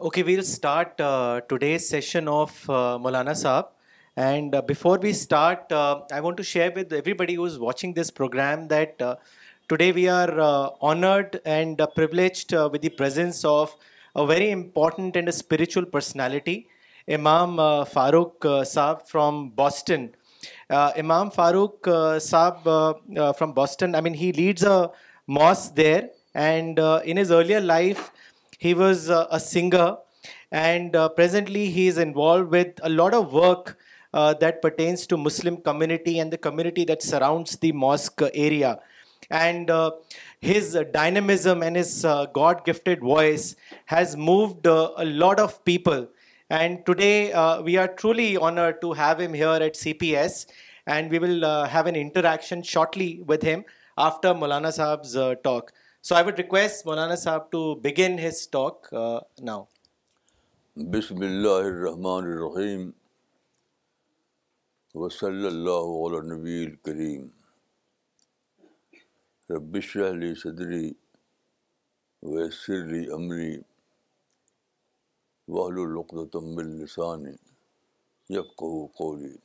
Okay, we'll start uh, today's session of uh, Maulana Saab. And uh, before we start, I want to share with everybody who is watching this program that today we are honored and privileged with the presence of a very important and a spiritual personality, Imam Farooq Saab from Boston. Imam Farooq Saab from Boston, I mean, he leads a mosque there. And in his earlier life, he was uh, a singer, and uh, presently he is involved with a lot of work uh, that pertains to Muslim community and the community that surrounds the mosque area. And his dynamism and his God-gifted voice has moved a lot of people. And today we are truly honored to have him here at CPS, and we will have an interaction shortly with him after Maulana Sahab's talk. So I would request Maulana Sahab to begin his talk now بسم اللہ الرحمن الرحیم وصلی اللہ علیہ نبی الکریم ربش علی صدری ویسر علی عمری وحل القد تم السانی یب کہ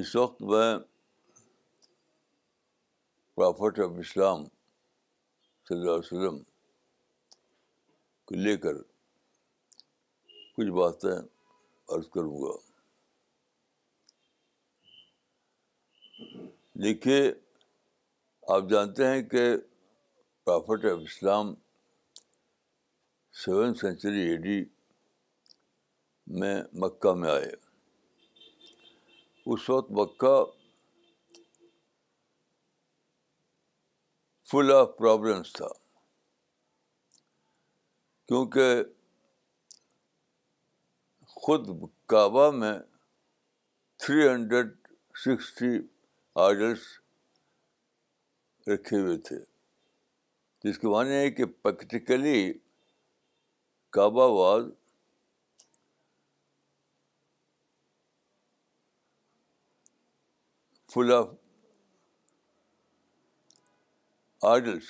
اس وقت میں پرافٹ آف اسلام صلی اللہ علیہ وسلم کو لے کر کچھ باتیں عرض کروں گا دیکھیے آپ جانتے ہیں کہ prophet of Islam seven century A D میں مکہ میں آئے اس وقت مکہ فل آف پرابلمس تھا کیونکہ خود کعبہ میں تھری ہنڈریڈ سکسٹی آڈرس رکھے ہوئے تھے جس کے معنی ہے کہ practically Kaaba was full of idols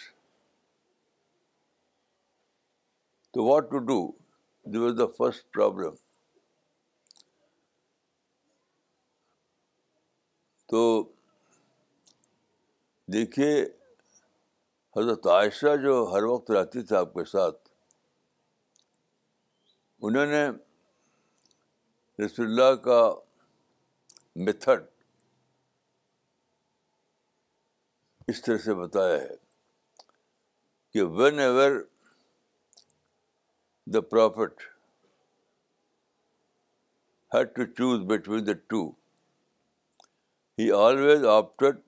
تو what to do the was the first problem تو دیکھیے حضرت عائشہ جو ہر وقت رہتی تھی آپ کے ساتھ انہوں نے رسول اللہ کا میتھڈ اس طرح سے بتایا ہے کہ whenever the prophet had to choose between the two he always opted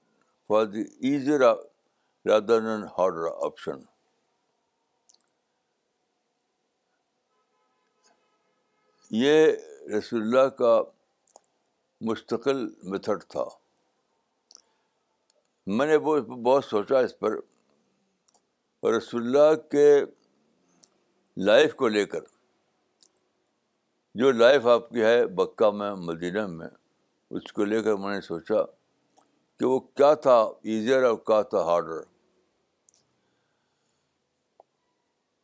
for the easier rather than harder option یہ رسول اللہ کا مستقل میتھڈ تھا میں نے وہ بہت سوچا اس پر رسول اللہ کے لائف کو لے کر جو لائف آپ کی ہے بکہ میں مدینہ میں اس کو لے کر میں نے سوچا کہ وہ کیا تھا ایزیئر اور کیا تھا ہارڈر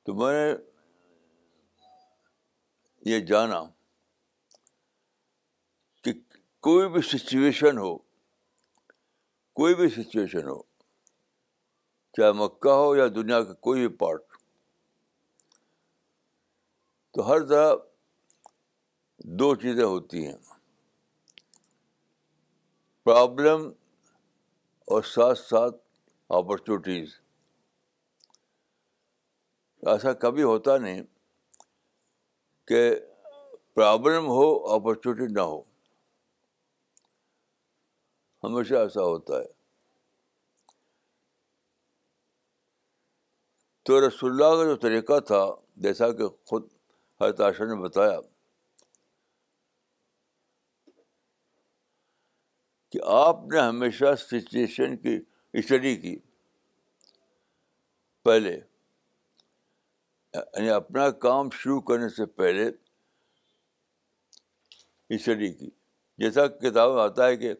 تو میں نے یہ جانا کہ کوئی بھی سچویشن ہو کوئی بھی سچویشن ہو چاہے مکہ ہو یا دنیا کا کوئی بھی پارٹ تو ہر طرح دو چیزیں ہوتی ہیں پرابلم اور ساتھ ساتھ اپرچونیٹیز ایسا کبھی ہوتا نہیں کہ پرابلم ہو اپرچونیٹی نہ ہو ہمیشہ ایسا ہوتا ہے تو رسول اللہ کا جو طریقہ تھا جیسا کہ خود حضرت عائشہ نے بتایا کہ آپ نے ہمیشہ سچویشن کی اسٹڈی کی پہلے یعنی اپنا کام شروع کرنے سے پہلے اسٹڈی کی جیسا کتاب میں آتا ہے کہ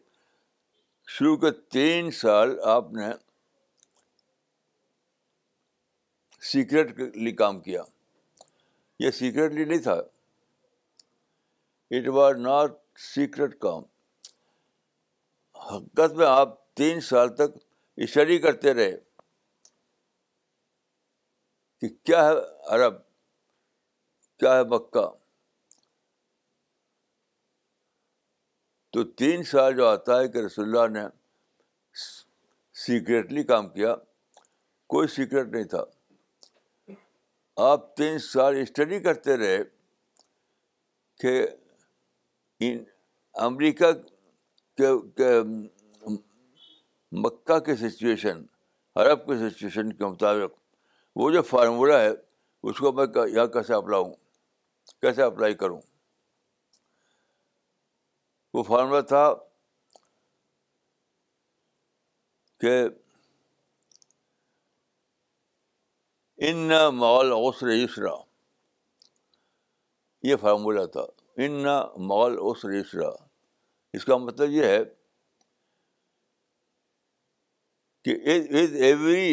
شروع کے تین سال آپ نے سیکرٹلی کام کیا یہ سیکرٹلی نہیں تھا اٹ واز ناٹ سیکرٹ کام حقت میں آپ تین سال تک اسٹڈی کرتے رہے کہ کیا ہے عرب کیا ہے مکہ تو تین سال جو آتا ہے کہ رسول اللہ نے سیکریٹلی کام کیا کوئی سیکریٹ نہیں تھا آپ تین سال اسٹڈی کرتے رہے کہ ان امریکہ کے مکہ کے سچویشن عرب کے سچویشن کے مطابق وہ جو فارمولہ ہے اس کو میں یہاں کیسے اپلاؤں کیسے اپلائی کروں وہ فارمولا تھا کہ ان مال اوس یسرا یہ فارمولا تھا ان نہ مال اوس یسرا اس کا مطلب یہ ہے کہ with every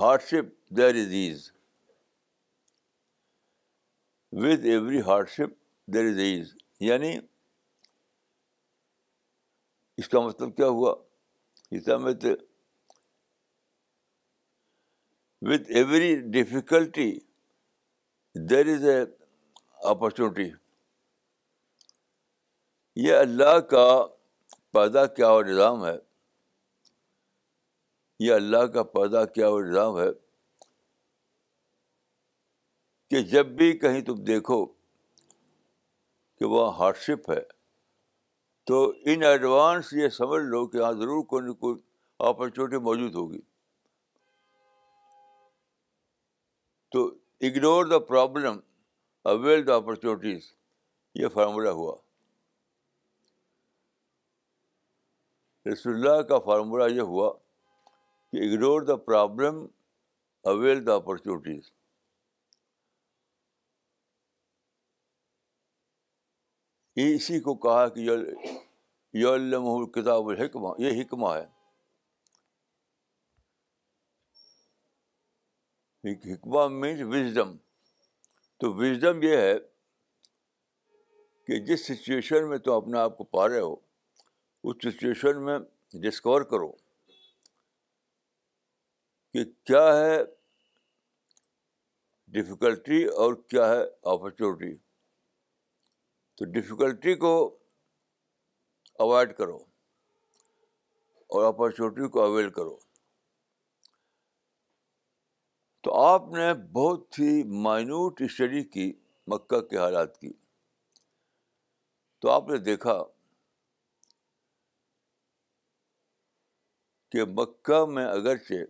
hardship there is ease with every hardship there is ease یعنی اس کا مطلب کیا ہوا وتھ میں difficulty there is a opportunity یہ اللہ کا پیدا کیا ہوا نظام ہے یہ اللہ کا پیدا کیا ہوا نظام ہے کہ جب بھی کہیں تم دیکھو کہ وہ ہارڈ شپ ہے تو ان ایڈوانس یہ سمجھ لو کہ ہاں ضرور کوئی نہ کوئی اپرچونیٹی موجود ہوگی تو ignore the problem avail the opportunities یہ فارمولہ ہوا رسول اللہ کا فارمولہ یہ ہوا کہ ignore the problem avail the opportunities اسی کو کہا کہ کتاب الحکمہ یہ حکمہ ہے حکمہ مینس وزڈم تو وزڈم یہ ہے کہ جس سچویشن میں تم اپنے آپ کو پا رہے ہو اس سچویشن میں ڈسکور کرو کہ کیا ہے ڈفیکلٹی اور کیا ہے اپرچونیٹی تو ڈفیکلٹی کو اوائڈ کرو اور اپرچونیٹی کو اویل کرو تو آپ نے بہت ہی مائنوٹ اسٹڈی کی مکہ کے حالات کی تو آپ نے دیکھا کہ مکہ میں اگرچہ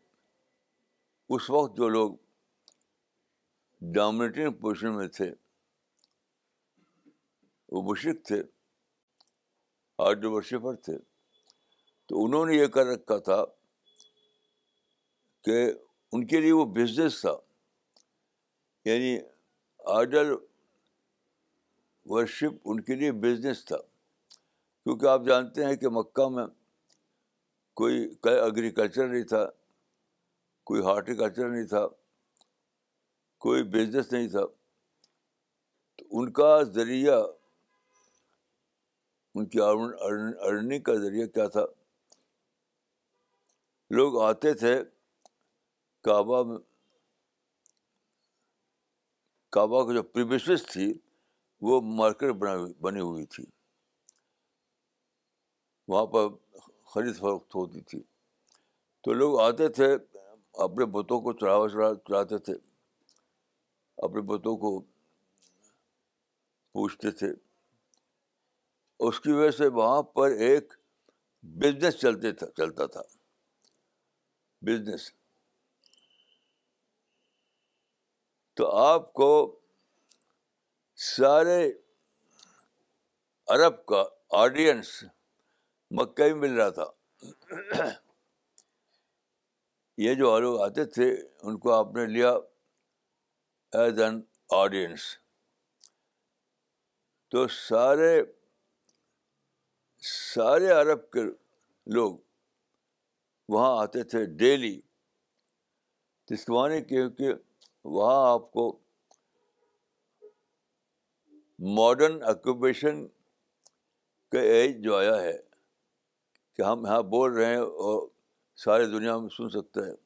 اس وقت جو لوگ ڈومنیٹنگ پوزیشن میں تھے وہ مشرق تھے آرڈل ورشپر تھے تو انہوں نے یہ کر رکھا تھا کہ ان کے لیے وہ بزنس تھا یعنی آرڈل ورشپ ان کے لیے بزنس تھا کیونکہ آپ جانتے ہیں کہ مکہ میں کوئی اگریکلچر نہیں تھا کوئی ہارٹیکلچر نہیں تھا کوئی بزنس نہیں تھا تو ان کا ذریعہ ان کی ارننگ کا ذریعہ کیا تھا لوگ آتے تھے کعبہ کعبہ کی جو تھی وہ مارکیٹ بنا بنی ہوئی تھی وہاں پر خرید فروخت ہوتی تھی تو لوگ آتے تھے اپنے بتوں کو چڑھاوا چڑھا چڑھاتے تھے اپنے بتوں کو پوچھتے تھے اس کی وجہ سے وہاں پر ایک بزنس چلتے تھا چلتا تھا بزنس تو آپ کو سارے عرب کا آڈینس مکہ میں مل رہا تھا یہ جو لوگ آتے تھے ان کو آپ نے لیا ایز این آڈینس تو سارے سارے عرب کے لوگ وہاں آتے تھے ڈیلی جس کے معنی کیونکہ وہاں آپ کو ماڈرن آکوپیشن کا ایج جو آیا ہے کہ ہم یہاں بول رہے ہیں اور سارے دنیا میں سن سکتے ہیں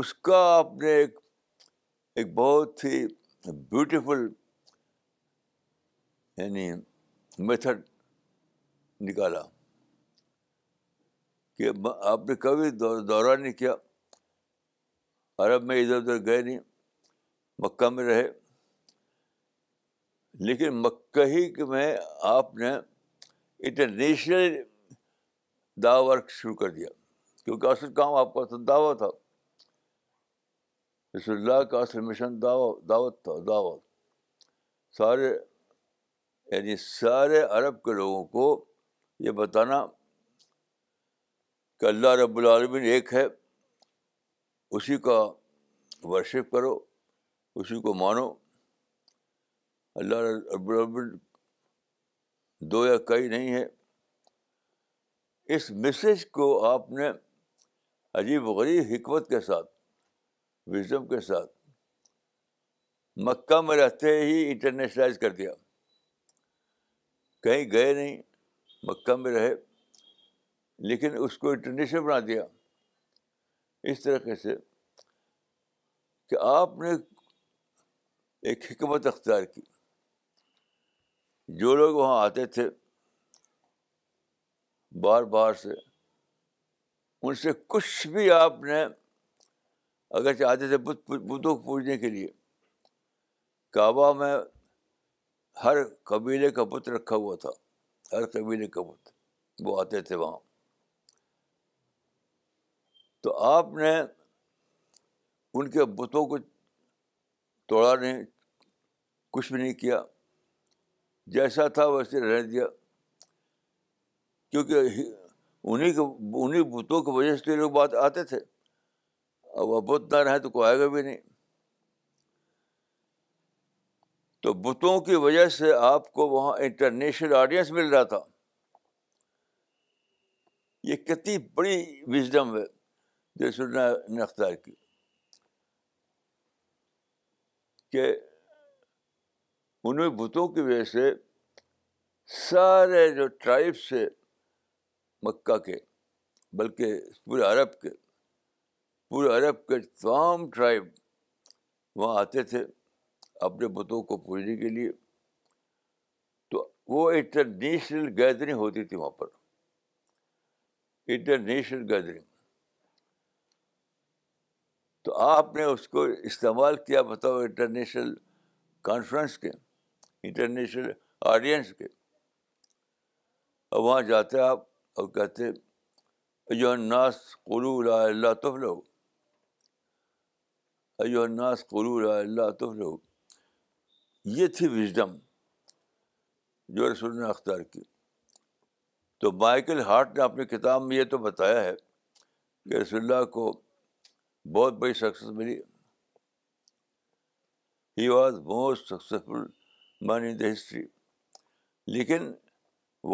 اس کا آپ نے ایک ایک بہت ہی بیوٹیفل یعنی میتھڈ نکالا کہ آپ نے کبھی دورہ نہیں کیا عرب میں ادھر ادھر گئے نہیں مکہ میں رہے لیکن مکہ ہی میں آپ نے انٹرنیشنل ورک شروع کر دیا کیونکہ اصل کام آپ کا دعویٰ تھا رسول اللہ کا اصل مشن دعوت دعوت تھا دعوت سارے یعنی سارے عرب کے لوگوں کو یہ بتانا کہ اللہ رب العالمین ایک ہے اسی کا ورشپ کرو اسی کو مانو اللہ رب العالمین دو یا کئی نہیں ہے اس میسج کو آپ نے عجیب غریب حکمت کے ساتھ وزم کے ساتھ مکہ میں رہتے ہی انٹرنیشنلائز کر دیا کہیں گئے نہیں مکہ میں رہے لیکن اس کو انٹرنیشنل بنا دیا اس طریقے سے کہ آپ نے ایک حکمت اختیار کی جو لوگ وہاں آتے تھے بار بار سے ان سے کچھ بھی آپ نے اگر چاہتے تھے بتوں کو پوجنے کے لیے کعبہ میں ہر قبیلے کا بت رکھا ہوا تھا قبیلے نہیں کبوت وہ آتے تھے وہاں تو آپ نے ان کے بتوں کو توڑا نہیں کچھ بھی نہیں کیا جیسا تھا ویسے رہ دیا کیونکہ انہیں انہیں بتوں کی وجہ سے لوگ بات آتے تھے اب وہ بت نہ رہے تو کوئی آئے گا بھی نہیں تو بتوں کی وجہ سے آپ کو وہاں انٹرنیشنل آڈینس مل رہا تھا یہ کتنی بڑی وزڈم ہے جیسوں نے اختیار کی کہ انہیں بتوں کی وجہ سے سارے جو ٹرائبس سے مکہ کے بلکہ پورے عرب کے پورے عرب کے تمام ٹرائب وہاں آتے تھے اپنے بتوں کو پوجنے کے لیے تو وہ انٹرنیشنل گیدرنگ ہوتی تھی وہاں پر انٹرنیشنل گیدرنگ تو آپ نے اس کو استعمال کیا بتاؤ انٹرنیشنل کانفرنس کے انٹرنیشنل آڈینس کے اور وہاں جاتے آپ اور کہتے ایو الناس قلو لا اللہ ایو الناس قلو لا اللہ تفلو یہ تھی وزڈم جو رسول نے اختیار کی تو مائیکل ہارٹ نے اپنی کتاب میں یہ تو بتایا ہے کہ رسول اللہ کو بہت بڑی سکسیز ملی he was most successful man in the history لیکن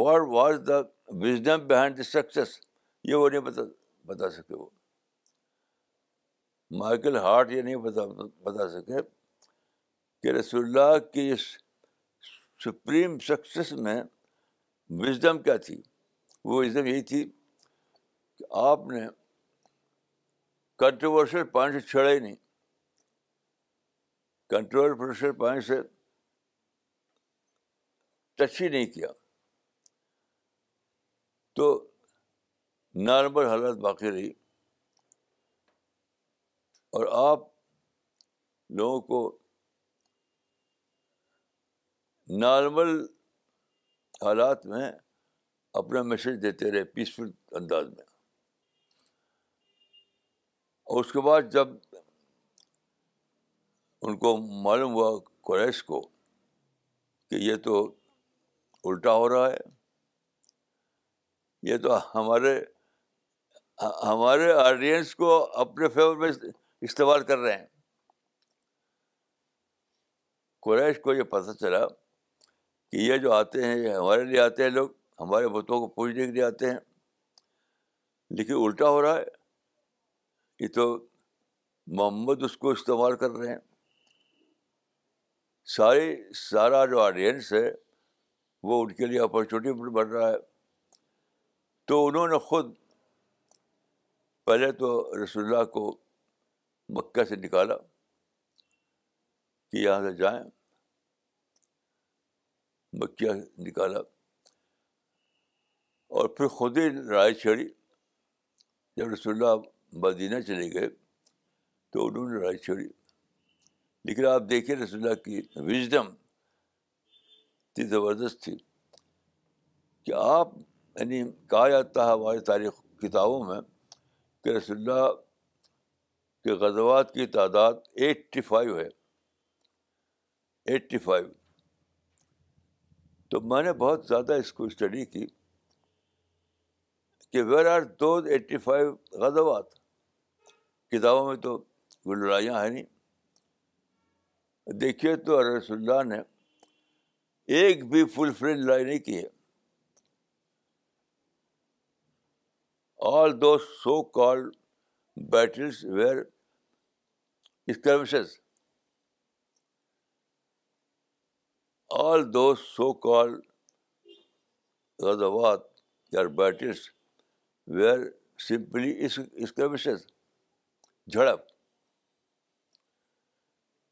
what was the wisdom behind the success یہ وہ نہیں بتا بتا سکے وہ مائیکل ہارٹ یہ نہیں بتا بتا سکے کہ رسول اللہ کی اس سپریم سکسیس میں وزڈم کیا تھی وہ وزڈم یہی تھی کہ آپ نے کنٹروورشل پوائنٹ سے چھڑا ہی نہیں کنٹروورشل پوائنٹ سے ٹچ ہی نہیں کیا تو نارمل حالات باقی رہی اور آپ لوگوں کو نارمل حالات میں اپنا میسج دیتے رہے پیسفل انداز میں اور اس کے بعد جب ان کو معلوم ہوا قریش کو کہ یہ تو الٹا ہو رہا ہے یہ تو ہمارے ہمارے آڈینس کو اپنے فیور میں استعمال کر رہے ہیں قریش کو یہ پتہ چلا کہ یہ جو آتے ہیں یہ ہمارے لیے آتے ہیں لوگ ہمارے بتوں کو پوچھنے کے لیے آتے ہیں لیکن الٹا ہو رہا ہے یہ تو محمد اس کو استعمال کر رہے ہیں ساری سارا جو آڈینس ہے وہ ان کے لیے اپورچونیٹی بڑھ رہا ہے تو انہوں نے خود پہلے تو رسول اللہ کو مکہ سے نکالا کہ یہاں سے جائیں مکیہ نکالا اور پھر خود ہی لڑائی چھڑی جب رسول اللہ مدینہ چلے گئے تو انہوں نے لڑائی چھڑی لیکن آپ دیکھیں رسول اللہ کی وژڈم اتنی زبردست تھی کہ آپ یعنی کہا جاتا ہے ہماری تاریخ کتابوں میں کہ رسول اللہ کے غزوات کی تعداد ایٹی فائیو ہے ایٹی فائیو تو میں نے بہت زیادہ اس کو اسٹڈی کی کہ ویر آر دو فائیو غزوات کتابوں میں تو وہ لڑائیاں ہیں نہیں دیکھیے تو رسول اللہ نے ایک بھی فل فلڈ لڑائی نہیں کی ہے all the so called battles were skirmishes all so call یار بیٹس ویئر سمپلی اس اس کا جھڑپ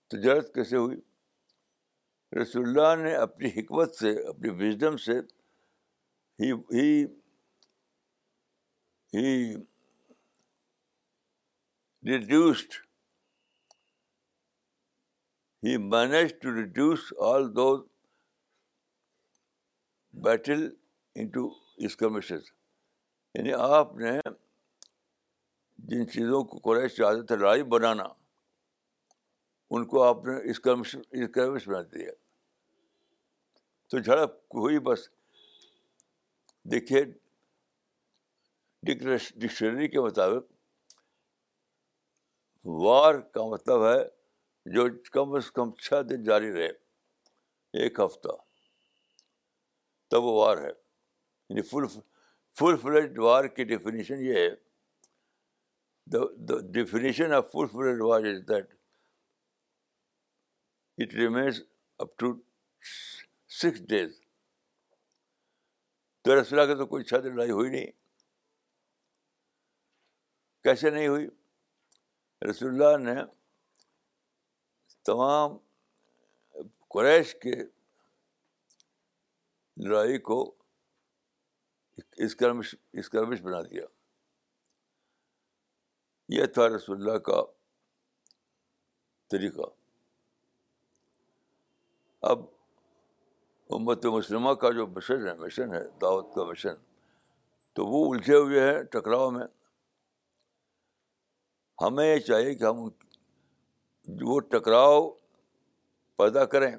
تو جڑت کیسے ہوئی رسول اللہ نے اپنی حکمت سے اپنی وزڈم سے ہی he reduced he manage to reduce all battle skirmishes یعنی آپ نے جن چیزوں کو قریش چاہتے تھے لڑائی بنانا ان کو آپ نے اسکرمش اسکرمش بنا دیا تو جھڑپ ہوئی بس دیکھیے ڈکشنری کے مطابق وار کا مطلب ہے جو کم از کم چھ دن جاری رہے ایک ہفتہ تب وہ وار ہے یعنی فل فل فلیڈ وار کی ڈیفینیشن یہ ہے definition of full fledged war is that it remains up to six days تو رسول کے تو کوئی چھ دن لڑائی ہوئی نہیں کیسے نہیں ہوئی رسول اللہ نے تمام قریش کے لڑائی کو اسکرمش اسکرمش بنا دیا یہ تھا رسول اللہ کا طریقہ اب امت مسلمہ کا جو مشن ہے مشن ہے دعوت کا مشن تو وہ الجھے ہوئے ہیں ٹکراؤ میں ہمیں یہ چاہیے کہ ہم وہ ٹکراؤ پیدا کریں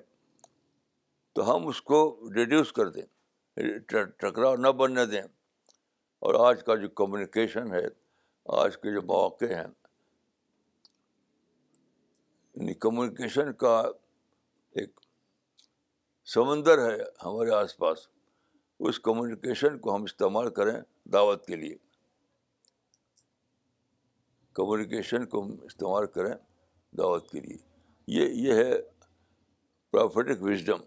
تو ہم اس کو ریڈیوس کر دیں ٹکراؤ نہ بننے دیں اور آج کا جو کمیونیکیشن ہے آج کے جو مواقع ہیں کمیونیکیشن کا ایک سمندر ہے ہمارے آس پاس اس کمیونیکیشن کو ہم استعمال کریں دعوت کے لیے کمیونیکیشن کو ہم استعمال کریں دعوت کے لیے یہ یہ ہے پرافٹک وزڈم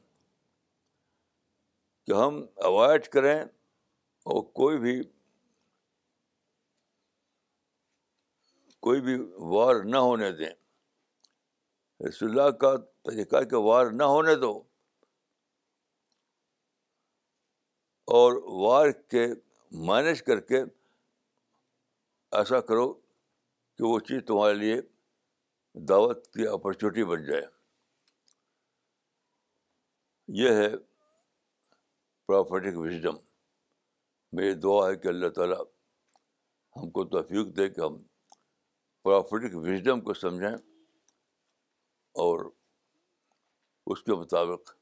کہ ہم اوائڈ کریں اور کوئی بھی کوئی بھی وار نہ ہونے دیں رسول اللہ کا طریقہ کہ وار نہ ہونے دو اور وار کے مینیج کر کے ایسا کرو کہ وہ چیز تمہارے لیے دعوت کی اپرچونیٹی بن جائے یہ ہے پراپرٹک وژڈم میری دعا ہے کہ اللہ تعالیٰ ہم کو توفیق دے کہ ہم پرافٹک وزڈم کو سمجھیں اور اس کے مطابق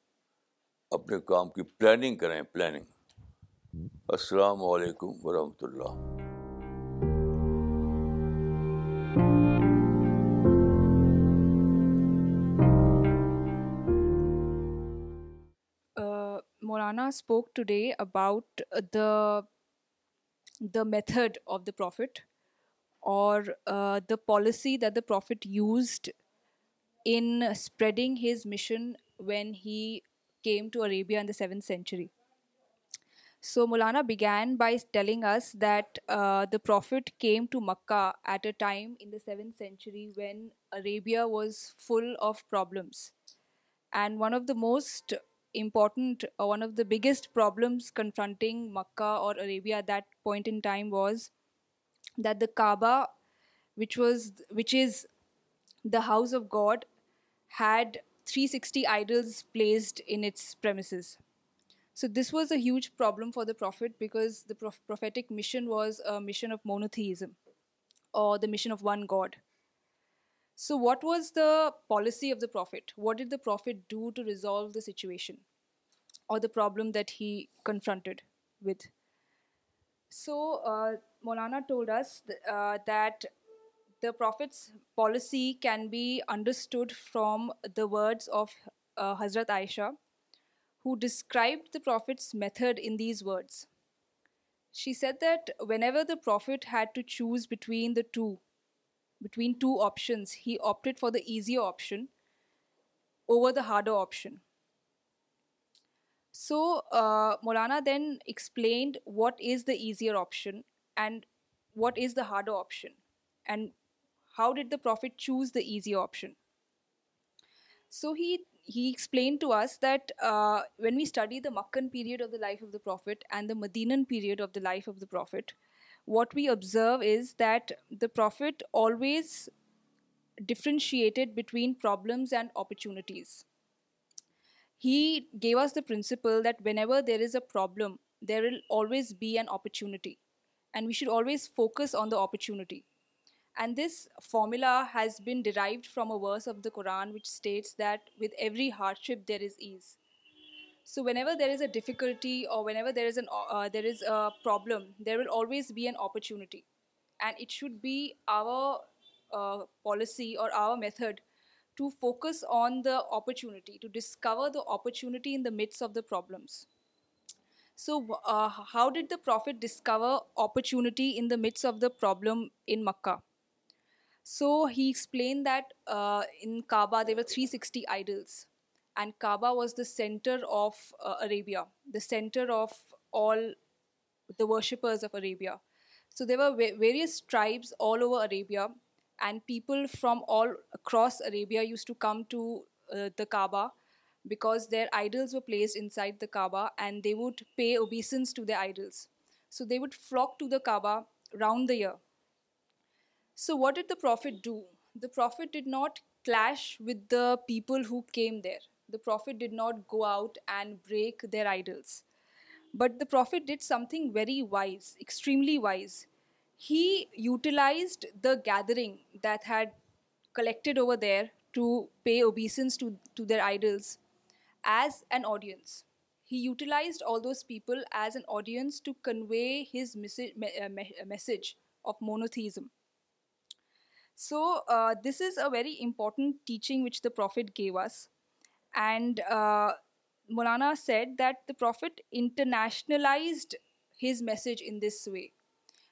اپنے کام کی پلاننگ کریں پلاننگ السلام علیکم ورحمۃ اللہ Spoke today about uh, the method of the Prophet, or uh, the policy that the Prophet used in spreading his mission when he came to Arabia in the 7th century. So Maulana began by telling us that uh, the Prophet came to Makkah at a time in the 7th century when Arabia was full of problems. And one of the most important, uh, one of the biggest problems confronting Makkah or Arabia at that point in time was that the Kaaba, which is the house of God, had 360 idols placed in its premises. So this was a huge problem for the Prophet, because the prophetic mission was a mission of monotheism, or the mission of one God. So what was the policy of the Prophet? What did the Prophet do to resolve the situation or the problem that he confronted with? So uh, Maulana told us uh, that the Prophet's policy can be understood from the words of uh, Hazrat Aisha, who described the Prophet's method in these words. She said that whenever the Prophet had to choose between the two, between two options, he opted for the easier option over the harder option. So uh, Maulana then explained what is the easier option and what is the harder option, and how did the Prophet choose the easier option. So he explained to us that uh, when we study the Makkan period of the life of the Prophet and the Madinan period of the life of the Prophet, what we observe is that the Prophet always differentiated between problems and opportunities. He gave us the principle that whenever there is a problem, there will always be an opportunity, and we should always focus on the opportunity. And this formula has been derived from a verse of the Quran which states that with every hardship there is ease. So whenever there is a difficulty or whenever uh, uh, there is a problem, there will always be an opportunity, and it should be our uh, policy or our method to focus on the opportunity, to discover the opportunity in the midst of the problems. So how did the Prophet discover opportunity in the midst of the problem in Makkah? So he explained that in Kaaba there were 360 idols and Kaaba was the center of uh, Arabia, the center of all the worshippers of Arabia. So there were various tribes all over Arabia, and people from all across Arabia used to come to uh, the Kaaba, because their idols were placed inside the Kaaba and they would pay obeisance to their idols. So they would flock to the Kaaba round the year. So what did the Prophet do? The Prophet did not clash with the people who came there. The Prophet did not go out and break their idols. But the Prophet did something very wise, extremely wise. He utilized the gathering that had collected over there to pay obeisance to their idols as an audience. He utilized all those people as an audience to convey his message uh, uh, of monotheism. So uh, this is a very important teaching which the Prophet gave us. And uh, Maulana said that the Prophet internationalized his message in this way,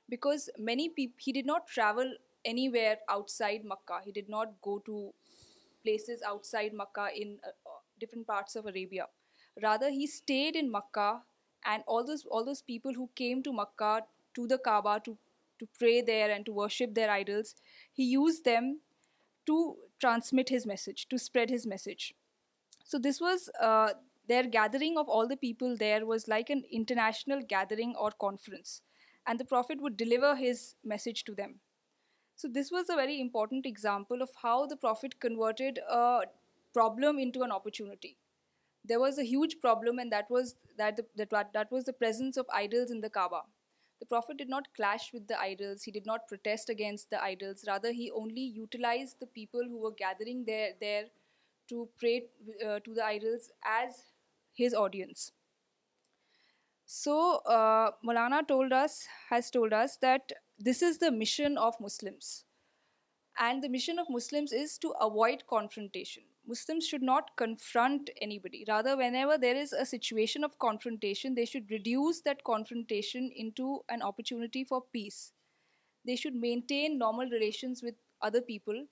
because many people, he did not travel anywhere outside Makkah. He did not go to places outside Makkah in uh, different parts of Arabia. Rather, he stayed in Makkah, and all those people who came to Makkah, to the Kaaba, to pray there and to worship their idols, he used them to transmit his message, to spread his message. So this was uh, their gathering of all the people there was like an international gathering or conference, and the Prophet would deliver his message to them. So this was a very important example of how the Prophet converted a problem into an opportunity. There was a huge problem, and that was the presence of idols in the Kaaba. The Prophet did not clash with the idols, he did not protest against the idols, rather he only utilized the people who were gathering there to pray uh, to the idols as his audience. So uh, Maulana has told us that this is the mission of Muslims. And the mission of Muslims is to avoid confrontation. Muslims should not confront anybody. Rather, whenever there is a situation of confrontation, they should reduce that confrontation into an opportunity for peace. They should maintain normal relations with other people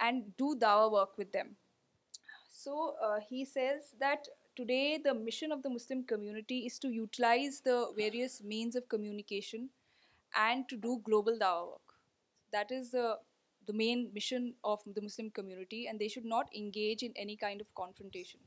and do dawah work with them. So uh, he says that today the mission of the Muslim community is to utilize the various means of communication and to do global dawah work. That is uh, the main mission of the Muslim community, and they should not engage in any kind of confrontation.